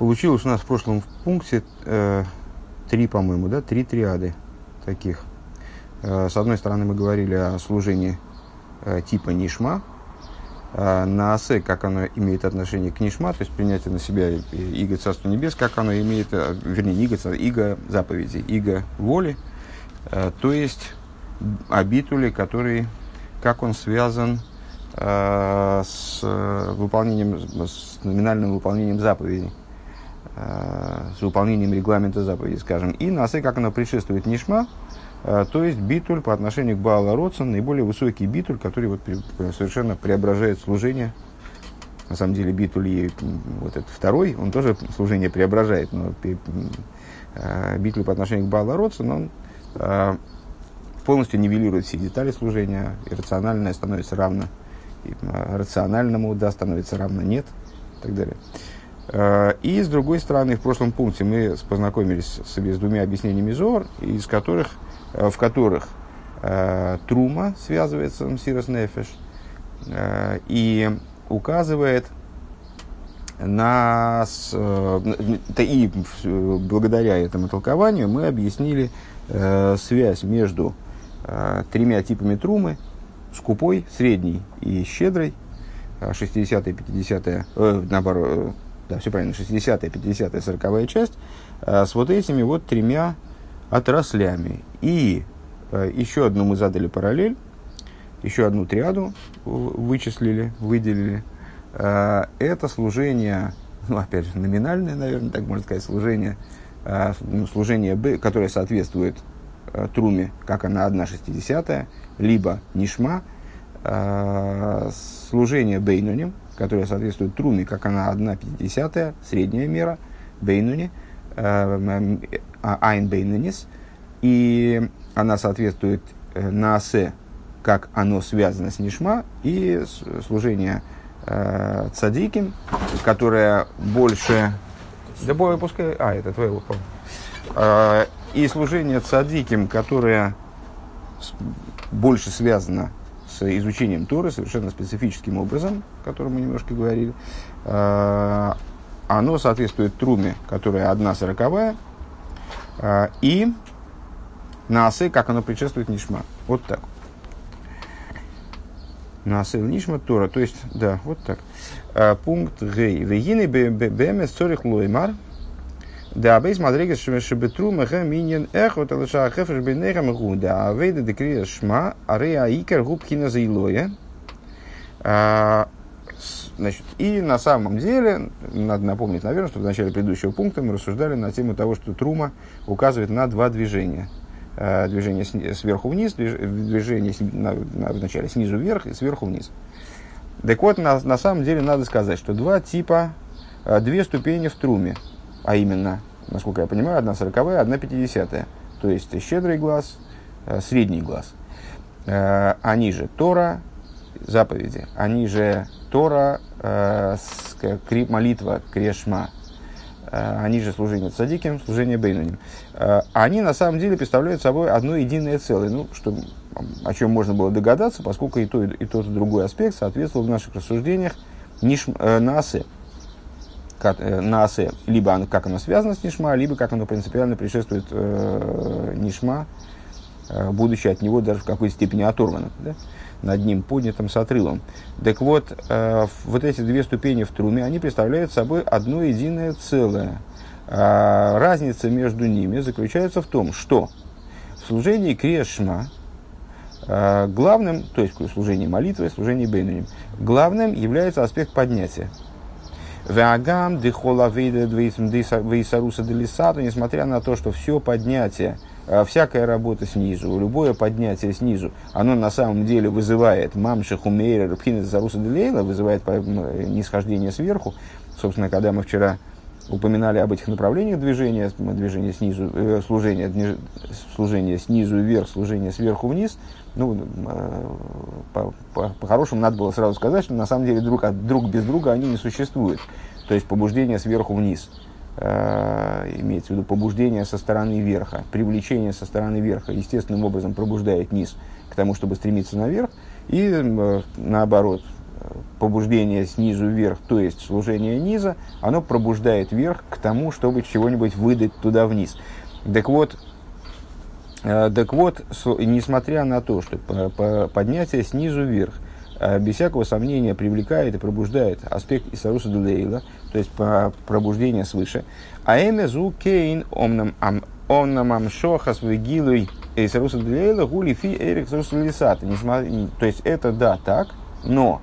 Получилось у нас в прошлом пункте э, три, по-моему, да, три триады таких. Э, с одной стороны, мы говорили о служении э, типа нишма, э, на асе, как оно имеет отношение к нишма, то есть принятие на себя иго Царства Небес, как оно имеет, э, вернее, не иго, иго заповеди, иго воли, э, то есть обитули, который, как он связан э, с выполнением, с номинальным выполнением заповедей. Э, с выполнением регламента заповеди, скажем. И насы, как оно предшествует нишма, э, то есть битуль по отношению к Баала Родсон, наиболее высокий битуль, который вот совершенно преображает служение. На самом деле битуль и вот этот второй, он тоже служение преображает, но э, битуль по отношению к Баала Родсон, он полностью нивелирует все детали служения, иррациональное становится равно рациональному, да, становится равно нет и так далее. Э, и с другой стороны, в прошлом пункте мы познакомились с, с двумя объяснениями Зор, из которых, э, в которых э, Трума связывается с Мсирос Нефеш э, и указывает на... Э, и благодаря этому толкованию мы объяснили э, связь между э, тремя типами Трумы, скупой, средней и щедрой, 60-е, 50-е, э, наоборот, да, все правильно, 60-я, 50-я, 40-я часть, а, с вот этими вот тремя отраслями. И а, еще одну мы задали параллель, еще одну триаду вычислили, выделили. А, это служение, ну, опять же, номинальное, наверное, так можно сказать, служение, ну, служение Б, которое соответствует труме, как она одна шестидесятая, либо нишма, служение Бейнуним, которая соответствует труме, как она 1,50, средняя мера, бейнуни, э, а, айн бейнунис, и она соответствует э, наасе, как оно связано с нишма, и служение э, цадиким, которое больше... Да более пускай... А, это твоего, э, И служение цадиким, которое больше связано изучением Торы совершенно специфическим образом, о котором мы немножко говорили. А, оно соответствует труме, которая одна сороковая, а, и насы, как оно предшествует Нишма. Вот так. Насыл Нишма Тора. То есть, да, вот так. А, пункт Гей. Вегины бемес цорих лоймар – да, абейс мадригас шебетру меха миньен эхот алыша хефеш бенеха мегу. Да, авейда декрия шма, арея икер губкина заилоя. Значит, и на самом деле, надо напомнить, наверное, что в начале предыдущего пункта мы рассуждали на тему того, что трума указывает на два движения. А, движение сверху вниз, движение на, на, вначале снизу вверх и сверху вниз. Так вот, на, на самом деле надо сказать, что два типа, а, две ступени в труме – а именно, насколько я понимаю, одна сороковая, одна пятидесятая. То есть щедрый глаз, э, средний глаз. Э, они же Тора, заповеди, они же Тора, э, молитва, крешма, они же служение цадиким, служение бейнуним. Они на самом деле представляют собой одно единое целое, ну, что, о чем можно было догадаться, поскольку и, то, и тот, и другой аспект соответствовал в наших рассуждениях ниш, э, Э, на асе, либо оно, как оно связано с нишма, либо как оно принципиально предшествует э, нишма, э, будучи от него даже в какой-то степени оторвано, да? над ним поднятым с отрывом. Так вот, э, вот эти две ступени в труме, они представляют собой одно единое целое. А разница между ними заключается в том, что в служении крешма, э, главным, то есть в служении молитвы, служении бейнуним, главным является аспект поднятия. Веагам дихола вейсаруса делисату, несмотря на то, что все поднятие, э, всякая работа снизу, любое поднятие снизу, оно на самом деле вызывает мамши хумейра рубхина заруса делейла, вызывает нисхождение сверху. Собственно, когда мы вчера упоминали об этих направлениях движения, движение снизу, э, служение, служение снизу вверх, служение сверху вниз, ну, э, по-хорошему, по, по надо было сразу сказать, что на самом деле друг, от, друг без друга они не существуют. То есть побуждение сверху вниз. Э, имеется в виду побуждение со стороны верха, привлечение со стороны верха естественным образом пробуждает низ к тому, чтобы стремиться наверх, и э, наоборот, побуждение снизу вверх, то есть служение низа, оно пробуждает вверх к тому, чтобы чего-нибудь выдать туда вниз. Так вот, так вот, несмотря на то, что поднятие снизу вверх э, без всякого сомнения привлекает и пробуждает аспект Исаруса Делейла, то есть пробуждение свыше, а эмезу кейн омнам омнам амшохас вегилуй Исаруса Делейла гули фи эрик Лисата. То есть это да, так, но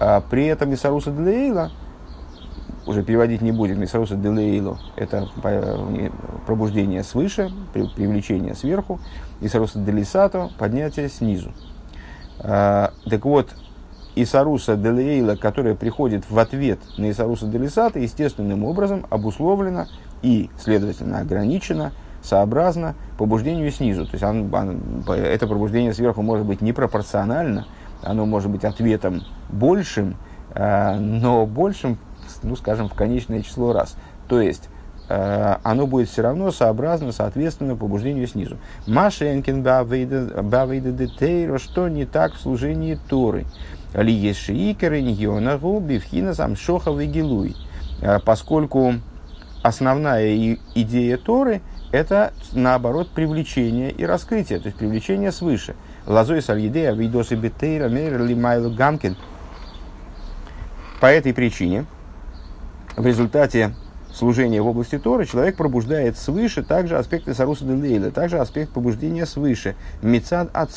а, при этом Исаруса Делейла, уже переводить не будем, Исаруса Делейлу, это пробуждение свыше, привлечение сверху, Исаруса Делисато, поднятие снизу. А, так вот, Исаруса Делейла, которая приходит в ответ на Исаруса Делисата, естественным образом обусловлена и, следовательно, ограничена – сообразно побуждению снизу. То есть оно, оно, это пробуждение сверху может быть непропорционально, оно может быть ответом большим, э, но большим, ну, скажем, в конечное число раз. То есть э, оно будет все равно сообразно, соответственно, побуждению снизу. Машенкин бавейда детейро, что не так в служении Торы. Ли ешиикеры ньонагу бифхина сам шохав и гилуй. Э, поскольку основная идея Торы – это, наоборот, привлечение и раскрытие, то есть привлечение свыше. Лазой сальедея видосы бетейра мерли майлу гамкин. По этой причине, в результате служения в области Торы, человек пробуждает свыше также аспекты Саруса Делейла, также аспект побуждения свыше, мецад от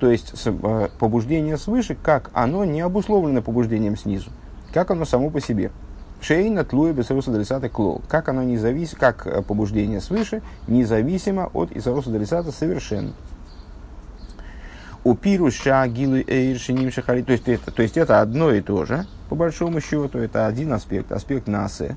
то есть э, побуждение свыше, как оно не обусловлено побуждением снизу, как оно само по себе. Шейна тлуя бесаруса дрисата клол. Как оно не зависит, как э, побуждение свыше, независимо от исаруса дрисата совершенно. У пируша гилу эйршиним шахари. То есть, это, то есть это одно и то же, по большому счету, это один аспект, аспект насе.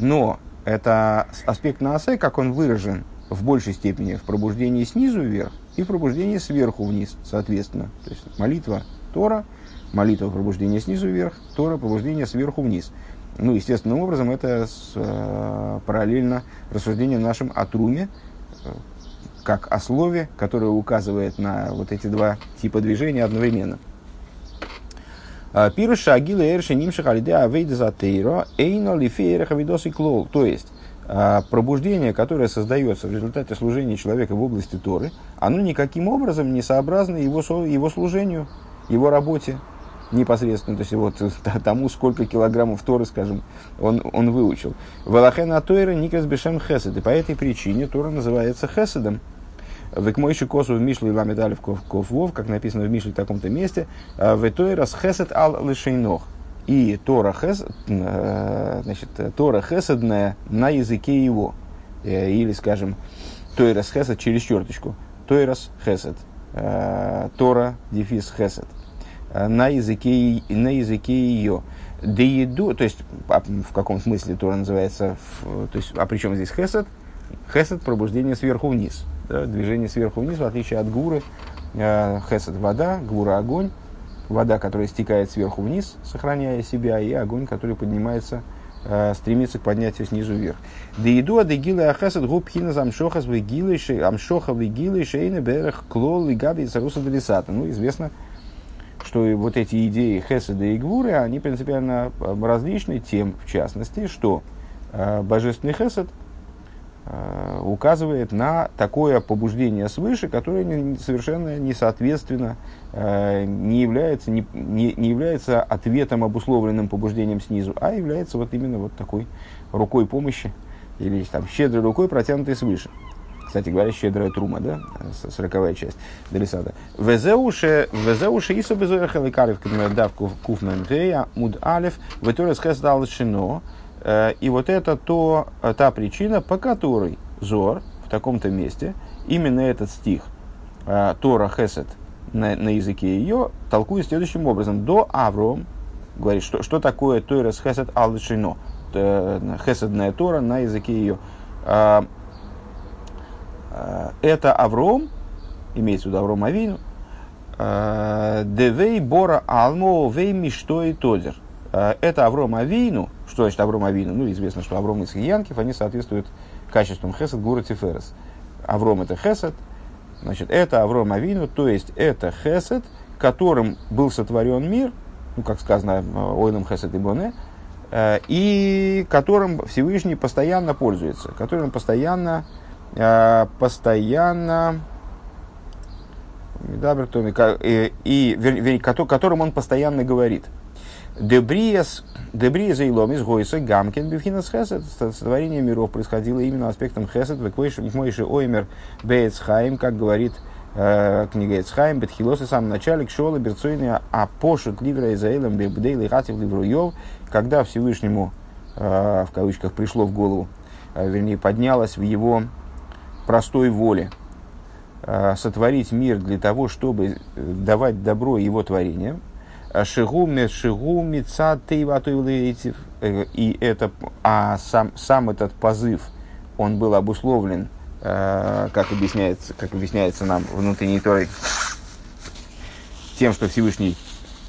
Но это аспект насе, как он выражен в большей степени в пробуждении снизу вверх и в пробуждении сверху вниз, соответственно. То есть молитва Тора, молитва пробуждения снизу вверх, Тора пробуждение сверху вниз. Ну, естественным образом, это с, э, параллельно рассуждению нашим о труме, э, как о слове, которое указывает на вот эти два типа движения одновременно. А, Пируша агила эрши нимших алиде авейда затейро эйно лифеереха видосы клол. То есть, а, пробуждение, которое создается в результате служения человека в области Торы, оно никаким образом не сообразно его, его служению, его работе, непосредственно, то есть вот тому, сколько килограммов Торы, скажем, он, он выучил. Валахена Тойра Никас Бешем Хесед. И по этой причине Тора называется Хеседом. Векмойши косу в Мишле Ламедалев Коввов, как написано в Мишле в таком-то месте, «А в Тойрас Хесед ал Лешейнох. И Тора, хес, э, значит, Тора Хеседная на языке его. Э, или, скажем, Тойрас Хесед через черточку. Тойрас Хесед. Э, Тора дефис Хесед. Э, на языке, на языке ее. Да еду, то есть а, в каком смысле Тора называется, в, то есть, а при чем здесь хесед? Хесед – пробуждение сверху вниз, да, движение сверху вниз, в отличие от гуры. Э, хесед – вода, гура – огонь, вода, которая стекает сверху вниз, сохраняя себя, и огонь, который поднимается, э, стремится к поднятию снизу вверх. Да еду адегила ахесед губ хина замшохас вегилы амшоха вегилы шейна берех клол и габи саруса делисата. Ну, известно, что вот эти идеи Хеседа и Гвуры, они принципиально э, различны тем, в частности, что э, божественный Хесед э, указывает на такое побуждение свыше, которое совершенно не соответственно, э, не, является, не, не, не является ответом, обусловленным побуждением снизу, а является вот именно вот такой рукой помощи или там, щедрой рукой, протянутой свыше кстати говоря, щедрая трума, да, сороковая часть Делисада. Везеуше, везеуше исо безоях лекарев дав куфмен гея муд алев, веторес хесдал шино. Э, и вот это то, э, та причина, по которой Зор в таком-то месте, именно этот стих э, Тора Хесед на, на языке ее, толкует следующим образом. До Авром, говорит, что, что такое Тойрес Хесед Алдышино, Хеседная Тора на языке ее. Это Авром, имеется в виду Авром Авину, Девей Бора Алмо Вей Мишто и Тодер. Это Авром Авину. Что значит Авром Авину? Ну, известно, что Авром и Янкив, они соответствуют качествам Хесед, Гура Тиферес. Авром это Хесед, значит, это Авром Авину, то есть это Хесед, которым был сотворен мир, ну, как сказано, Ойлем Хесед и Боне, э, и которым Всевышний постоянно пользуется, которым постоянно, э, постоянно, и, и, которым он постоянно говорит. Дебриес, дебриес и ломис гойса гамкин бифхинас хесед. Сотворение миров происходило именно аспектом хесед. Векмойши оймер бейцхайм, как говорит э, книга Эцхайм, Бетхилос и самом начале, Кшола, Берцойны, а пошут ливра Израилем, Бебдейл и Хатив Ливруйов, когда Всевышнему, э, в кавычках, пришло в голову, э, вернее, поднялось в его простой воле, э, сотворить мир для того, чтобы давать добро его творениям, Шигуми, шигуми, цатейватуилейтив. И это, а сам, сам этот позыв, он был обусловлен, э, как, объясняется, как объясняется нам внутренней Торой, тем, что Всевышний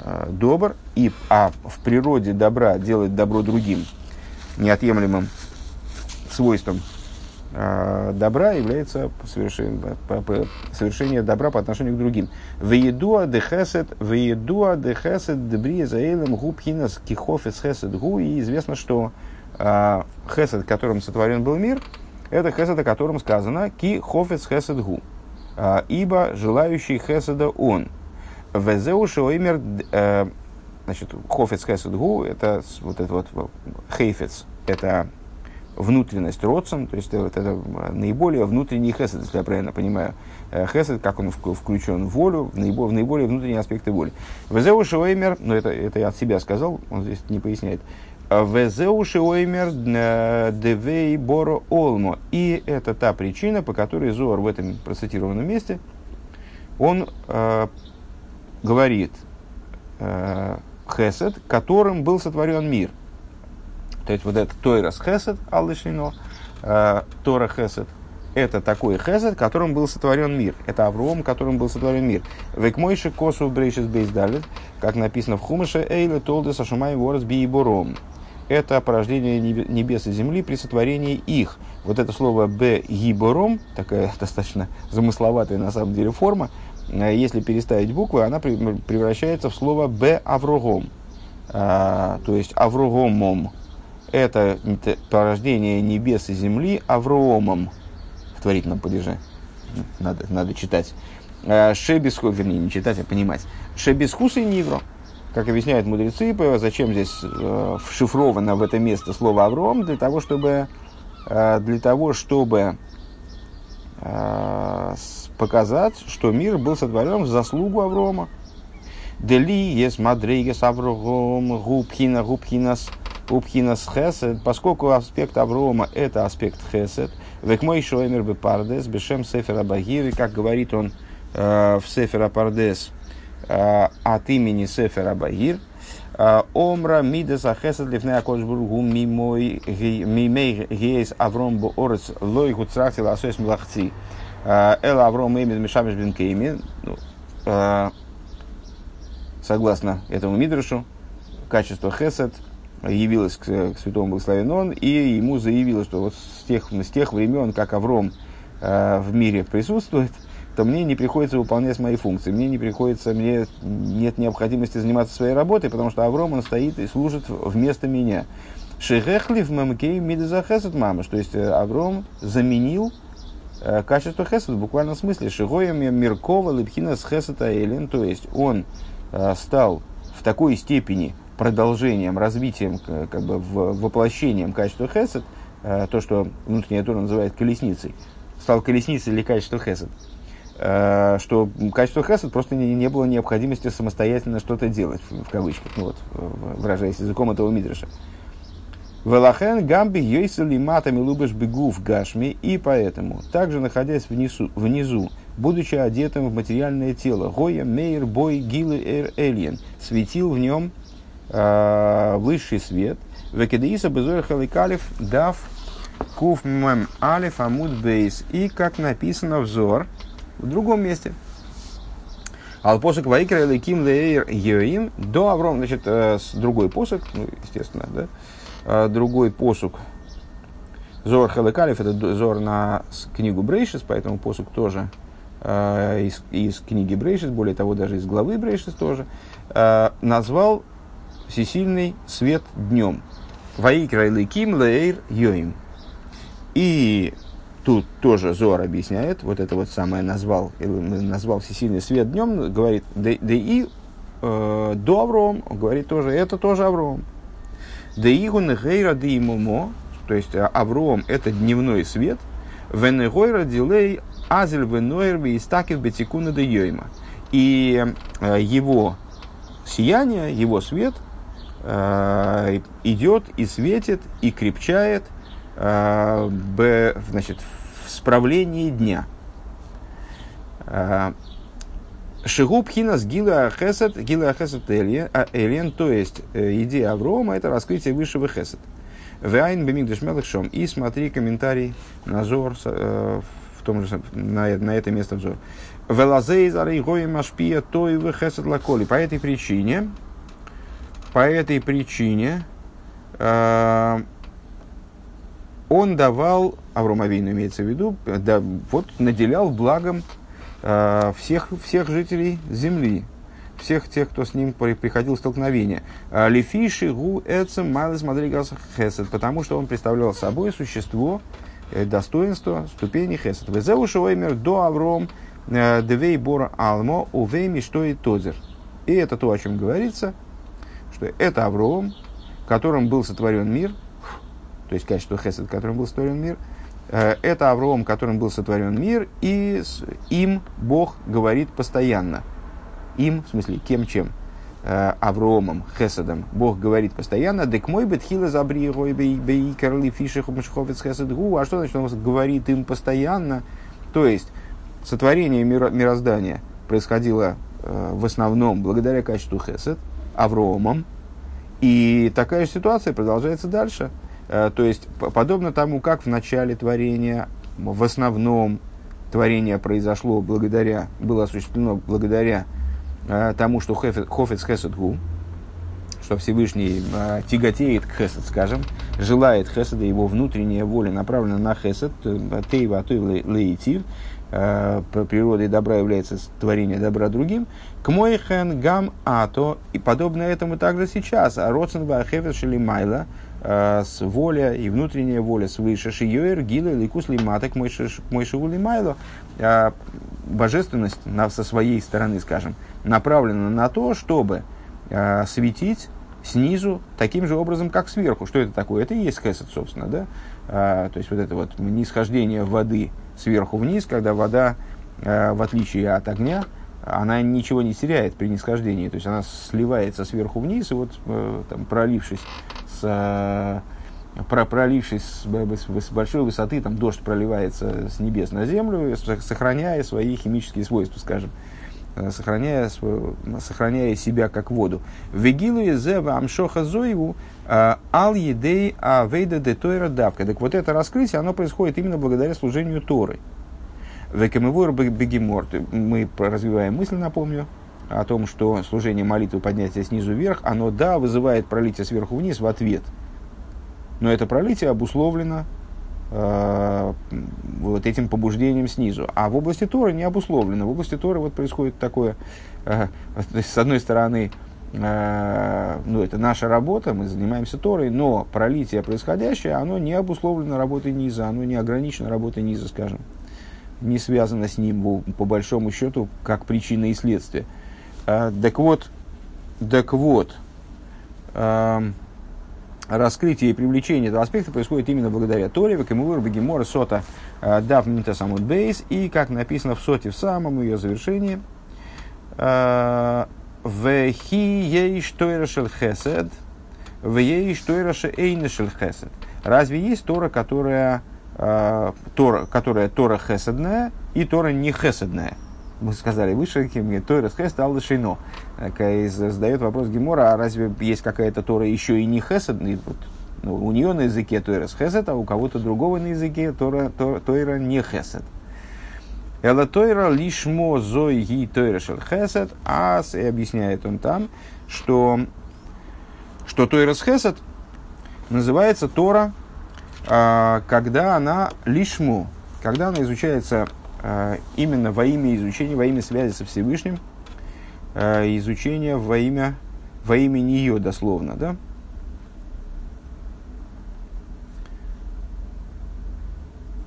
э, добр, и, а в природе добра делает добро другим, неотъемлемым свойством Э, добра является совершение, добра по отношению к другим. Веедуа де хесед, веедуа де хесед дебри заэлем губ хинас кихофес хесед гу. И известно, что э, хесед, которым сотворен был мир, это хесед, о котором сказано ки хофес хесед гу. Э, ибо желающий хеседа он. Везеу шоимер, э, значит, хофец хесед гу, это вот это вот хейфец, это внутренность родцем, то есть это, это наиболее внутренний хесед, если я правильно понимаю. Э, хесед, как он включен в волю, в наиболее, в наиболее внутренние аспекты воли. Везеу шиоймер, но это, это я от себя сказал, он здесь не поясняет. Везеу шиоймер э, девей боро олмо. И это та причина, по которой Зор в этом процитированном месте, он э, говорит э, хесед, которым был сотворен мир – то есть вот этот Тойрас Хесед, Аллышино, э, Тора Хесед, это такой хесед, которым был сотворен мир. Это Авром, которым был сотворен мир. Век мойши косу брейшис бейсдалит, как написано в Хумыше, эйле толды сашумай ворос биебором. Это порождение небес и земли при сотворении их. Вот это слово «б гибором», такая достаточно замысловатая на самом деле форма, э, если переставить буквы, она превращается в слово «б аврогом», а, то есть «аврогомом», это порождение небес и земли Авроомом в творительном падеже. Надо, надо читать. Э, Шебисху, вернее, не читать, а понимать. Шебисхус и Нивро. Как объясняют мудрецы, зачем здесь э, вшифровано в это место слово Авром? Для того, чтобы, э, для того, чтобы показать, что мир был сотворен в заслугу Аврома. Дели есть мадрейгес Авром, губхина, губхинас, Упхинас хесед, поскольку аспект Аврома – это аспект хесед, век мой шоэмер бепардес, бешем сефера багири, как говорит он э, в сефера пардес э, от имени сефера багир, э, Омра мидеса хесед лифнея кошбургу мимой мимей гейс Авром бо орец лой гуцрахтил асоес млахци. Э, Эл Авром имид мешамеш бенкейми. Ну, согласно этому мидрушу, качество хесед – явилась к, к святому благословен он, и ему заявила, что вот с тех, с тех времен, как Авром э, в мире присутствует, то мне не приходится выполнять мои функции, мне не приходится, мне нет необходимости заниматься своей работой, потому что Авром, он стоит и служит вместо меня. Шехехлив мамкей мидезахесет мама, то есть э, Авром заменил э, качество хесед в буквальном смысле. Шигоем миркова липхина с хесета то есть он э, стал в такой степени продолжением, развитием, как бы воплощением качества хесед, э, то, что внутренняя Тора называет колесницей, стал колесницей или качество хесед, э, что качество хесед просто не, не было необходимости самостоятельно что-то делать, в кавычках, ну вот, выражаясь языком этого мидраша. Велахен гамби йойсели матами лубеш бегу в гашми, и поэтому, также находясь внизу, внизу будучи одетым в материальное тело, Гоя, Мейр, Бой, Гилы, Эр, Эльен, светил в нем э, высший свет. Векедеиса безор халикалев дав куф мем алиф амуд бейс. И как написано взор в другом месте. Алпосок вайкра леким лейр йоим до Авром. Значит, э, другой посок, ну, естественно, да, э, другой посук. Зор Халакалев, это зор на книгу Брейшис, поэтому посук тоже из, из книги Брейшис, более того, даже из главы Брейшис тоже, назвал всесильный свет днем. Ваикра Лейким Лейр Йоим. И тут тоже Зор объясняет, вот это вот самое назвал, назвал всесильный свет днем, говорит, да, и э, до Авром, говорит тоже, это тоже Авром. Да игун гейра то есть э, Авром это дневной свет, венегойра дилей азель венойр вистакив бетикуна да йойма. И э, его сияние, его свет э, идет и светит, и крепчает э, значит, в справлении дня. Э, Шигуб хинас гила хесед, гила хесед элен, то есть э, идея Аврома это раскрытие высшего хесед. Вайн бемигдеш мелахшом. И смотри комментарий на Зор э, в том же, на, на это место взор. Велазей зарей гои машпия то и хесед лаколи. По этой причине, по этой причине э, он давал, Авину имеется в виду, да, вот наделял благом э, всех, всех жителей земли, всех тех, кто с ним приходил в столкновение. «А, Лефиши гу эцем малес мадригас хесед, потому что он представлял собой существо, э, достоинство, ступени хесед. Везеуши оймер до Авром э, девей бора алмо увейми что и тозер. И это то, о чем говорится, что это Авром, которым был сотворен мир, то есть качество хесед, которым был сотворен мир, э, это Авром, которым был сотворен мир, и им Бог говорит постоянно. Им, в смысле, кем чем? Э, Авромом, Хеседом. Бог говорит постоянно, дек мой бетхила забри бей карли фиших мшховец хесед гу. А что значит, он говорит им постоянно? То есть, сотворение мироздания происходило э, в основном благодаря качеству хесед, Авромом, и такая же ситуация продолжается дальше. Э, то есть, подобно тому, как в начале творения, в основном творение произошло благодаря, было осуществлено благодаря э, тому, что Хофец Хесед Гу, что Всевышний э, тяготеет к Хесед, скажем, желает Хеседа, его внутренняя воля направлена на Хесед, Тейва Атуй Лейтив, природой добра является творение добра другим, к Мойхен Гам Ато, и подобно этому также сейчас, а Роцен Вахевес Шелимайла, Э, с воля и внутренняя воля свыше шиёер гила ликус лиматок мойшигу лимайло. А божественность на, со своей стороны, скажем, направлена на то, чтобы а, светить снизу таким же образом, как сверху. Что это такое? Это и есть хесед, собственно, да? А, то есть вот это вот нисхождение воды сверху вниз, когда вода, а, в отличие от огня, она ничего не теряет при нисхождении, то есть она сливается сверху вниз, и вот э, там, пролившись с, э, про, пролившись с, большой высоты, там дождь проливается с небес на землю, сохраняя свои химические свойства, скажем, э, сохраняя, сохраняя себя как воду. Вегилу зева амшоха зоеву э, ал едей авейда де тойра давка. Так вот это раскрытие, оно происходит именно благодаря служению Торы. Векамевур бегемор. Мы развиваем мысль, напомню, о том, что служение молитвы поднятия снизу вверх, оно, да, вызывает пролитие сверху вниз в ответ. Но это пролитие обусловлено э, вот этим побуждением снизу. А в области Торы не обусловлено. В области Торы вот происходит такое, э, с одной стороны, э, ну, это наша работа, мы занимаемся Торой, но пролитие происходящее, оно не обусловлено работой низа, оно не ограничено работой низа, скажем. Не связано с ним, по большому счету, как причина и следствие. Так вот, так вот, а, раскрытие и привлечение этого аспекта происходит именно благодаря Торе, Векамур, Бегемора, Сота, а, Дав Минта Самут Бейс, и, как написано в Соте, в самом ее завершении, Вехи ей штойра шел хесед, в ей штойра эйна шел хесед. Разве есть Тора, которая, Тора, которая Тора хеседная и Тора не хеседная? Мы сказали выше, Тора Хесед Алла Шейно. Задает вопрос Гемора, а разве есть какая-то Тора еще и не Хесед? Вот, ну, у нее на языке Тора Хесед, а у кого-то другого на языке Тора, Тора, Тора не Хесед. Эла Тойра лишмо зой ги Тойра шел Хесед, а и объясняет он там, что, что Тойра Хесед называется Тора, а, когда она лишмо, когда она изучается именно во имя изучения, во имя связи со Всевышним, а, изучения во имя во имя нее дословно, да?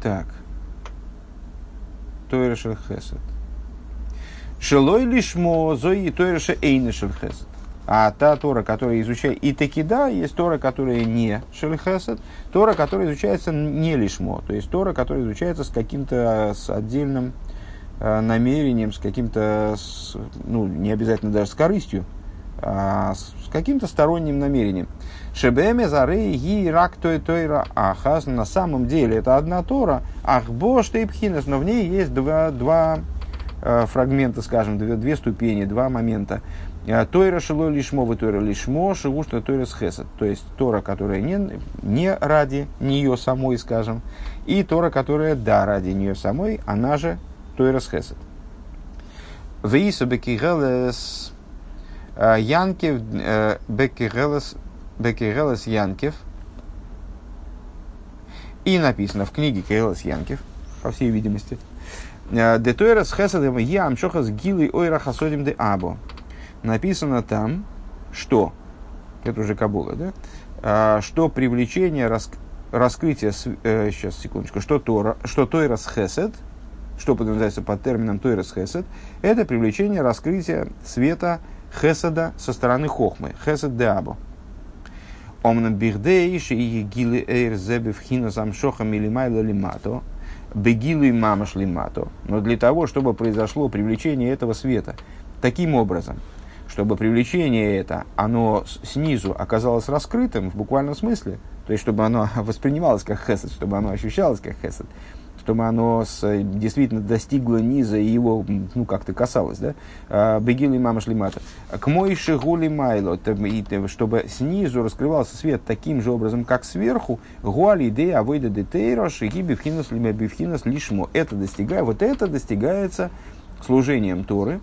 Так. Тойра Шельхесед. Шелой лишмо зои Тойра Эйна Шельхесед. А та Тора, которая изучает... И таки да, есть Тора, которая не Шельхесед, Тора, которая изучается не лишмо. То есть Тора, которая изучается с каким-то с отдельным э, намерением, с каким-то, ну, не обязательно даже с корыстью, а с каким-то сторонним намерением. Шебеме зары ги рак той тойра ахас. На самом деле это одна Тора, ах бош пхинес, но в ней есть два, два э, фрагмента, скажем, две, две ступени, два момента. Э, тойра шило лишмо, вы тойра лишмо, шиву, что тойра с хесед. То есть Тора, которая не, не ради нее самой, скажем, и Тора, которая да, ради нее самой, она же тойра с хесед. Вейса бекигелес э, Янкев э, бекигелес бекигелес Янкев. И написано в книге Кириллас Янкев, по всей видимости. Детойра с хесадем я амшохас гилы ойра хасодим де або написано там, что, это уже Кабула, да, а, что привлечение, рас, раскрытие, э, сейчас, секундочку, что, Тора, что Тойрас Хесед, что подразумевается под термином Тойрас Хесед, это привлечение, раскрытия света Хеседа со стороны Хохмы, Хесед де Або. Омнам бихдейши и гилы эйр зебе вхина замшоха милимайла лимато, бегилу и мамаш лимато. Но для того, чтобы произошло привлечение этого света таким образом, чтобы привлечение это, оно снизу оказалось раскрытым в буквальном смысле, то есть чтобы оно воспринималось как хесед, чтобы оно ощущалось как хесед, чтобы оно с, действительно достигло низа и его ну, как-то касалось, да? А, Бегил и мама шлимата. К мой шигули майло, чтобы снизу раскрывался свет таким же образом, как сверху, гуали де авойда де тейро, шиги бифхинас лима бифхинас лишмо. Это достигает, вот это достигается служением Торы,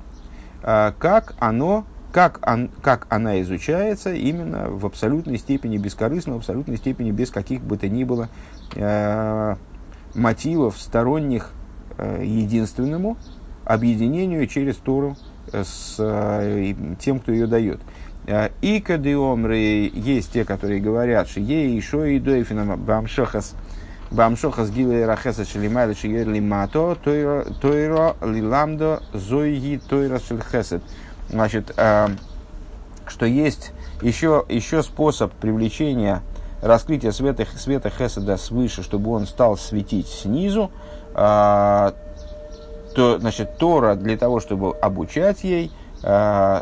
а, как оно как, он, как она изучается именно в абсолютной степени бескорыстно, в абсолютной степени без каких бы то ни было э, мотивов сторонних э, единственному объединению через Тору э, с э, тем, кто ее дает. Э, и кадиомры есть те, которые говорят, что ей еще и дойфинам бамшохас бамшохас гилы рахеса шелимайла шиер лимато тойро лиламдо зойги тойра шельхесет. Значит, э, что есть еще, еще способ привлечения раскрытия света, света Хеседа свыше, чтобы он стал светить снизу, э, то, значит, Тора для того, чтобы обучать ей, э,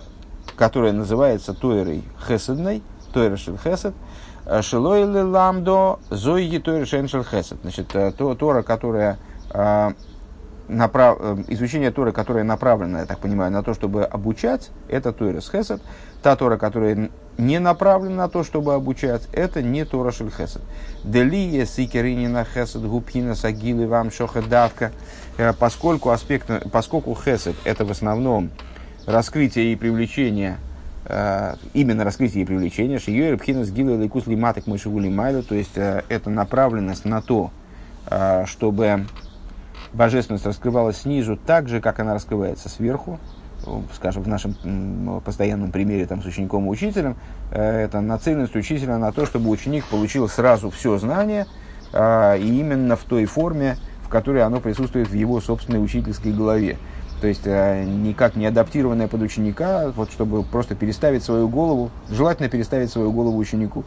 которая называется Тойрой Хеседной, Тойра Хесед, э, Шилойли Ламдо, Зойги Тойра Шеншель Хесед. Значит, э, то, Тора, которая э, направ... Э, изучение Торы, которое направлено, я так понимаю, на то, чтобы обучать, это Тойрес Хесед. Та Тора, которая не направлена на то, чтобы обучать, это не Тора Шель Хесед. Делие сикеринина Хесед губхина сагилы вам шоха давка. Э, поскольку, аспект, поскольку Хесед это в основном раскрытие и привлечение именно раскрытие и привлечение, шиёр пхинас гилы лейкус лиматок мышеву лимайлу, то есть это направленность на то, чтобы божественность раскрывалась снизу так же, как она раскрывается сверху, скажем, в нашем постоянном примере там, с учеником и учителем, э, это нацеленность учителя на то, чтобы ученик получил сразу все знание, а, и именно в той форме, в которой оно присутствует в его собственной учительской голове. То есть э, никак не адаптированное под ученика, вот, чтобы просто переставить свою голову, желательно переставить свою голову ученику.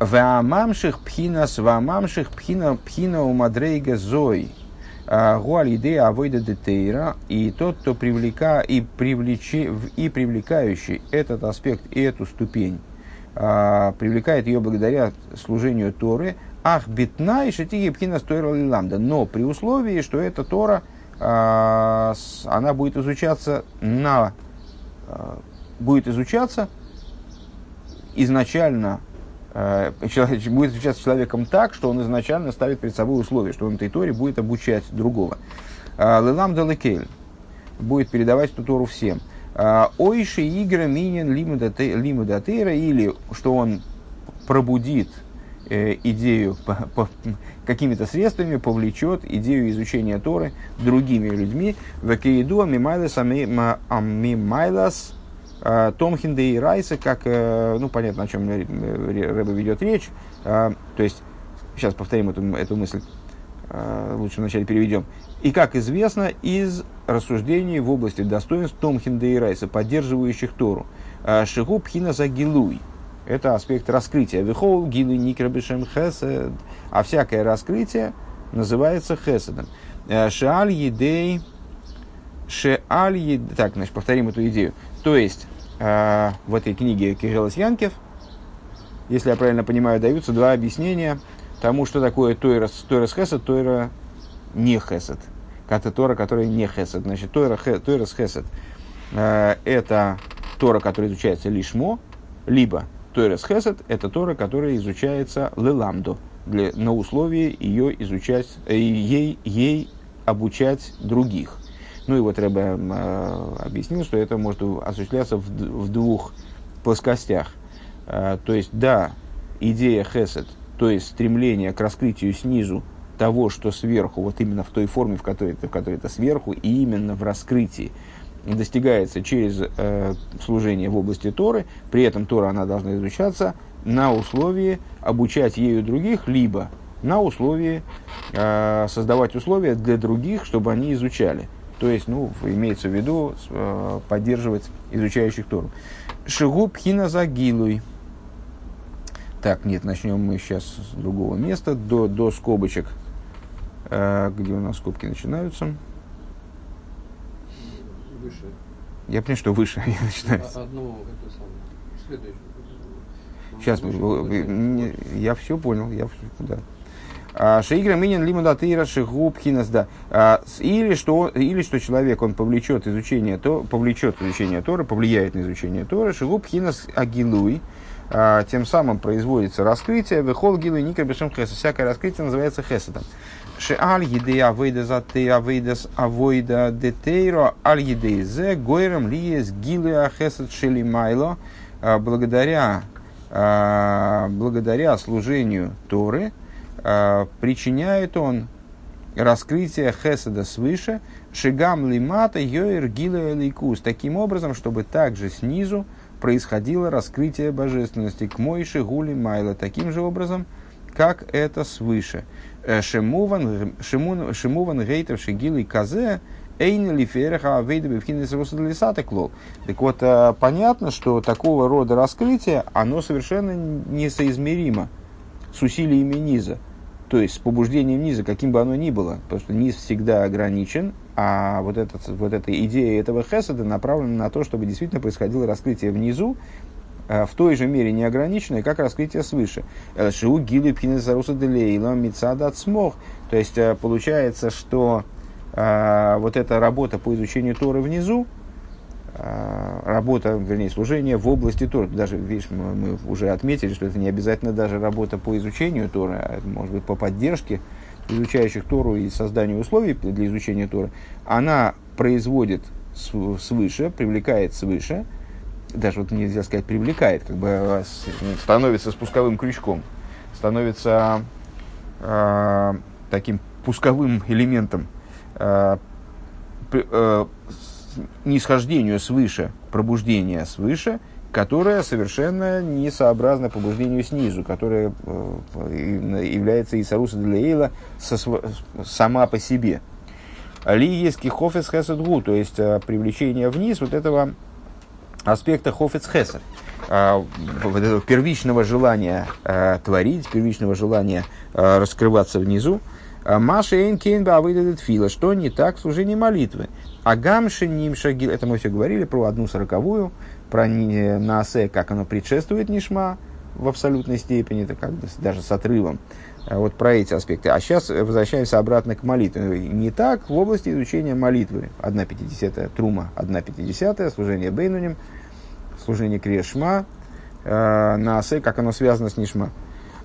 А, Ваамамших пхинас, ваамамших пхина, пхина у мадрейга зой. А, гуаль идея авойда детейра. И тот, кто привлека, и, привлече, и привлекающий этот аспект и эту ступень, а, привлекает ее благодаря служению Торы, ах, битна и шатиги пхина стойра ламда. Но при условии, что эта Тора, а, она будет изучаться на будет изучаться изначально человек, будет изучаться человеком так, что он изначально ставит перед собой условие, что он этой Торе будет обучать другого. Э, Лелам Далекель будет передавать эту Тору всем. Э, Ойши игра минин лимудатейра или что он пробудит идею какими-то средствами, повлечет идею изучения Торы другими людьми. Векеиду амимайлас амимайлас Томхинда и Райса, как, ну, понятно, о чем Рэба ведет речь. То есть, сейчас повторим эту, эту мысль, лучше вначале переведем. И, как известно, из рассуждений в области достоинств Томхинда и Райса, поддерживающих Тору. Шигу пхина за гилуй. Это аспект раскрытия. Вихол гилуй никрабишем хесед. А всякое раскрытие называется хеседом. Шеаль едей Шеаль едей. Так, значит, повторим эту идею. То есть, в этой книге Кириллос Янкев, если я правильно понимаю, даются два объяснения тому, что такое Тойрос, Тойрос Хесед, Тойра не Хесед. Это Тора, которая не Хесед. Значит, Тойра, Тойрос Хесед это Тора, которая изучается лишмо, либо Тойрес Хесед – это Тора, которая изучается леламдо, для, на условии ее изучать, э, ей, ей обучать других. Ну и вот Рэбе э, объяснил, что это может осуществляться в, в двух плоскостях. Э, то есть, да, идея Хесед, то есть стремление к раскрытию снизу того, что сверху, вот именно в той форме, в которой, в которой это сверху, и именно в раскрытии – достигается через э, служение в области Торы, при этом Тора она должна изучаться на условии обучать ею других, либо на условии э, создавать условия для других, чтобы они изучали. То есть, ну, имеется в виду э, поддерживать изучающих Тору. Шигу пхина загилуй. Так, нет, начнем мы сейчас с другого места, до, до скобочек, э, где у нас скобки начинаются выше. Я понимаю, что выше я начинаю. А, одну, это самое, следующую. Сейчас, Выше, я все понял, я да. А, Шейгра минин лимуда тейра шигубхинас да. А, или что, или что человек он повлечет изучение то, повлечет изучение Торы, повлияет на изучение Торы, шигубхинас агилуй, тем самым производится раскрытие, выхол гилуй ника бешем хеса. Всякое раскрытие называется хесадом. Шеаль еды авейда за ты авейдас авойда детейро аль еды зе гойрам лиес гилы ахесад шелимайло а, благодаря а, благодаря служению Торы а, причиняет он раскрытие хеседа свыше, шигам лимата йоир гила лейкус, таким образом, чтобы также снизу происходило раскрытие божественности к Мойше Гули Майла, таким же образом, как это свыше. Э, Шемуван гейтер шигилы казе эйн лифереха авейда клол. Так вот, э, понятно, что такого рода раскрытие, оно совершенно несоизмеримо с усилиями низа. То есть с побуждением низа, каким бы оно ни было. Потому что низ всегда ограничен, а вот, этот, вот эта идея этого хесада направлена на то, чтобы действительно происходило раскрытие внизу, Э, в той же мере неограниченной, как раскрытие свыше. Шиу гилу пхинезаруса делейла мицада смог. То есть э, получается, что вот эта работа по изучению Торы внизу, работа, вернее, служение в области Торы. Даже, видишь, мы, мы уже отметили, что это не обязательно даже работа по изучению Торы, а может быть по поддержке изучающих Тору и созданию условий для изучения Торы. Она производит свыше, привлекает свыше, даже вот нельзя сказать привлекает, как бы э, становится спусковым крючком, становится э, таким пусковым элементом э, э, нисхождению свыше, пробуждения свыше, которое совершенно не сообразно побуждению снизу, которое э, является Исаруса Длеила сама по себе. Ли есть кихофес хесед то есть э, привлечение вниз вот этого аспекта хофец хесер, а, вот этого первичного желания а, творить, первичного желания а, раскрываться внизу, Маша Эйнкейн выйдет фила, что не так в служении молитвы. А гамши нимша гил, это мы все говорили про одну сороковую, про наасе, как оно предшествует нишма в абсолютной степени, это как даже с отрывом. Вот про эти аспекты. А сейчас возвращаемся обратно к молитве. Не так в области изучения молитвы. 1,50 трума, 1,50 служение бейнуним, служение крешма, э, на асе, как оно связано с нишма.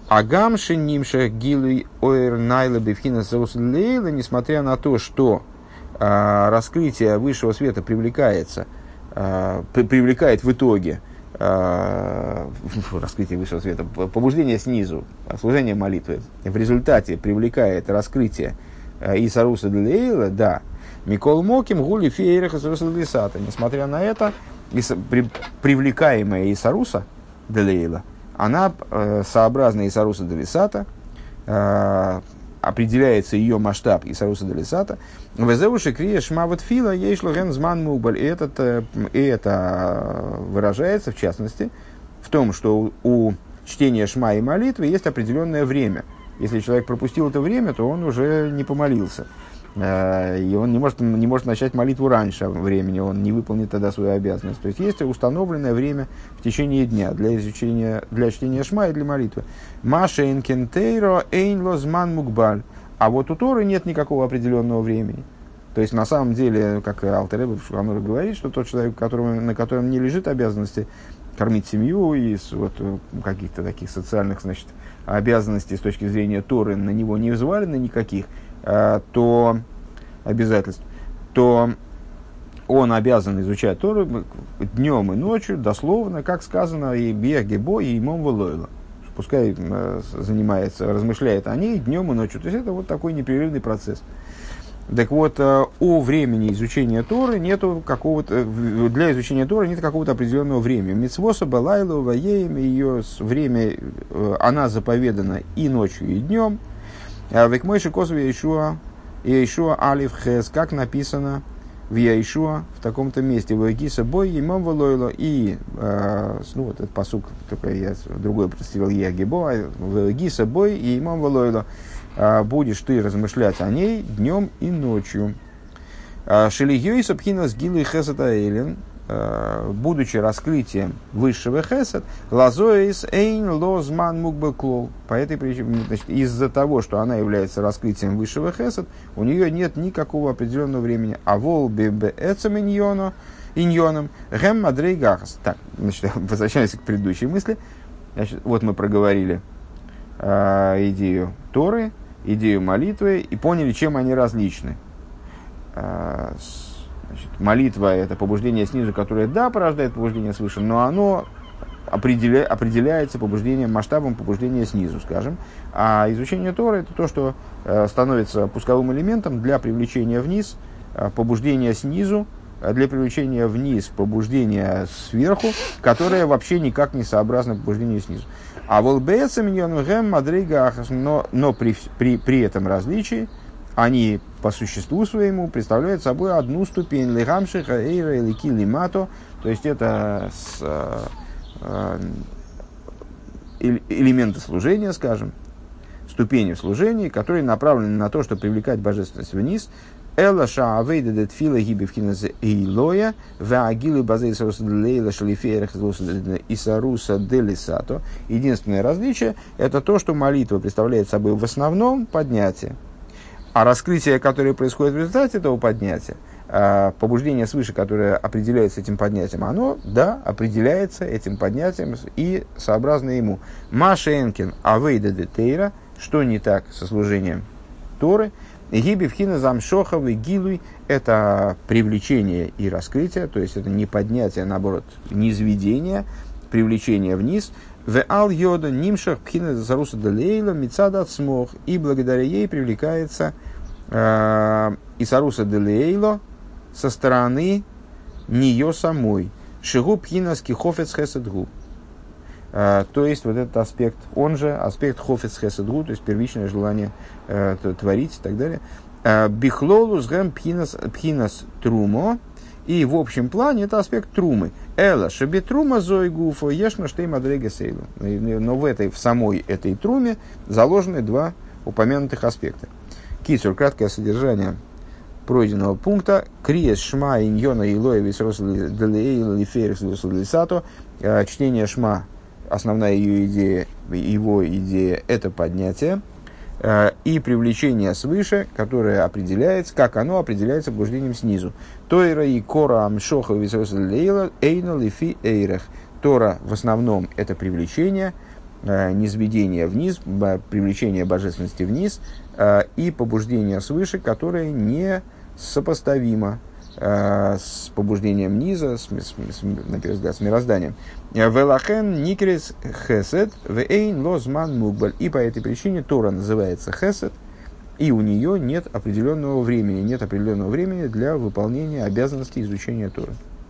Агамши нимша гилуй ойр найла бифхина несмотря на то, что э, раскрытие высшего света привлекается, э, привлекает в итоге э, раскрытие высшего света, побуждение снизу, служение молитвы, в результате привлекает раскрытие э, Исаруса Лейла, да, Микол Моким, Гули Фейреха Несмотря на это, привлекаемая Исаруса Делейла, она э, сообразна Исаруса Делисата, э, определяется ее масштаб Исаруса Делисата. Везеуши крия шмават фила ейшло зман мубаль. И этот, э, и это выражается, в частности, в том, что у чтения шма и молитвы есть определенное время. Если человек пропустил это время, то он уже не помолился. Э, И он не может, не может начать молитву раньше времени, он не выполнит тогда свою обязанность. То есть есть установленное время в течение дня для изучения, для чтения шма и для молитвы. Маша инкентейро эйн лозман мукбаль. А вот у Торы нет никакого определенного времени. То есть, на самом деле, как Алтереба в Шухануре говорит, что тот человек, которому, на котором не лежит обязанности кормить семью и вот, каких-то таких социальных значит, обязанностей с точки зрения Торы на него не взвалены никаких, то обязательств, то он обязан изучать Тору днем и ночью, дословно, как сказано, и Бегебо, и Имом Велойла. Пускай э, занимается, размышляет о ней днем и ночью. То есть это вот такой непрерывный процесс. Так вот, э, о времени изучения Торы нету какого-то, для изучения Торы нет какого-то определенного времени. Мицвоса, Балайлу, Ваеем, ее время, э, она заповедана и ночью, и днем. А Векмойши Косов Яишуа, Яишуа Алиф Хес, как написано в Яишуа, в таком-то месте, в Эгиса Бой, Имам Валойло, и, э, ну, вот этот посук, только я другой представил Ягибо, а в Эгиса Бой и Имам Валойло, а, будешь ты размышлять о ней днем и ночью. Шелигьей Сабхина с Гилой Хесета Эйлен, а, будучи раскрытием высшего хесед, лазоис эйн лозман мукбеклол. По этой причине, значит, из-за того, что она является раскрытием высшего хесед, у нее нет никакого определенного времени. А вол бебе иньоно, иньоном, гэм мадрей гахас. Так, значит, возвращаемся к предыдущей мысли. Значит, вот мы проговорили а, идею Торы, идею молитвы и поняли, чем они различны. А, с- значит, молитва – это побуждение снизу, которое, да, порождает побуждение свыше, но оно определя, определяется побуждением, масштабом побуждения снизу, скажем. А изучение Торы – это то, что э, становится пусковым элементом для привлечения вниз, э, побуждения снизу, э, для привлечения вниз побуждения сверху, которое вообще никак не сообразно побуждению снизу. А волбеца гэм мадрейга ахас, но, но при, при, при этом различии они по существу своему представляют собой одну ступень лихамшиха эйра или лимато, то есть это с, э, э, элементы служения, скажем, ступени в служении, которые направлены на то, чтобы привлекать божественность вниз. Эла шаавейда дет фила гиби вхиназ эйлоя, ваагилу базей саруса делейла шалифеерах исаруса делисато. Единственное различие – это то, что молитва представляет собой в основном поднятие. А раскрытие, которое происходит в результате этого поднятия, а, побуждение свыше, которое определяется этим поднятием, оно, да, определяется этим поднятием и сообразно ему. Машенкин авейда де тейра, что не так со служением Торы, Гиби вхина замшохов и гилуй – это привлечение и раскрытие, то есть это не поднятие, а наоборот, низведение, привлечение вниз. В ал йода нимшах пхина заруса делейла мицада смог, и благодаря ей привлекается э, Исаруса делейло со стороны нее самой. Шигу пхина скихофец хеседгу. Э, То есть вот этот аспект, он же аспект хофец хеседгу, то есть первичное желание э, творить и так далее. Э, Бихлолу сгэм пхинас, пхинас трумо. И в общем плане это аспект трумы. Эла шебетрума зой гуфо ешна штей мадрега сейлу. Но в этой, в самой этой труме заложены два упомянутых аспекта. Кицур, краткое содержание пройденного пункта. Криес шма иньона илоя висрос лиферис лисато. Э, Чтение шма, основная ее идея, его идея, это поднятие э, и привлечение свыше, которое определяется, как оно определяется побуждением снизу. Тойра и кора амшоха лейла эйна лифи эйрех. Тора в основном это привлечение, э, низведение вниз, привлечение божественности вниз э, и побуждение свыше, которое не сопоставимо э, с побуждением низа, с, с с на первый взгляд, с мирозданием. Велахен никрис хесед вейн лозман мукбаль. И по этой причине Тора называется хесед, и у нее нет определенного времени, нет определенного времени для выполнения обязанностей изучения Торы.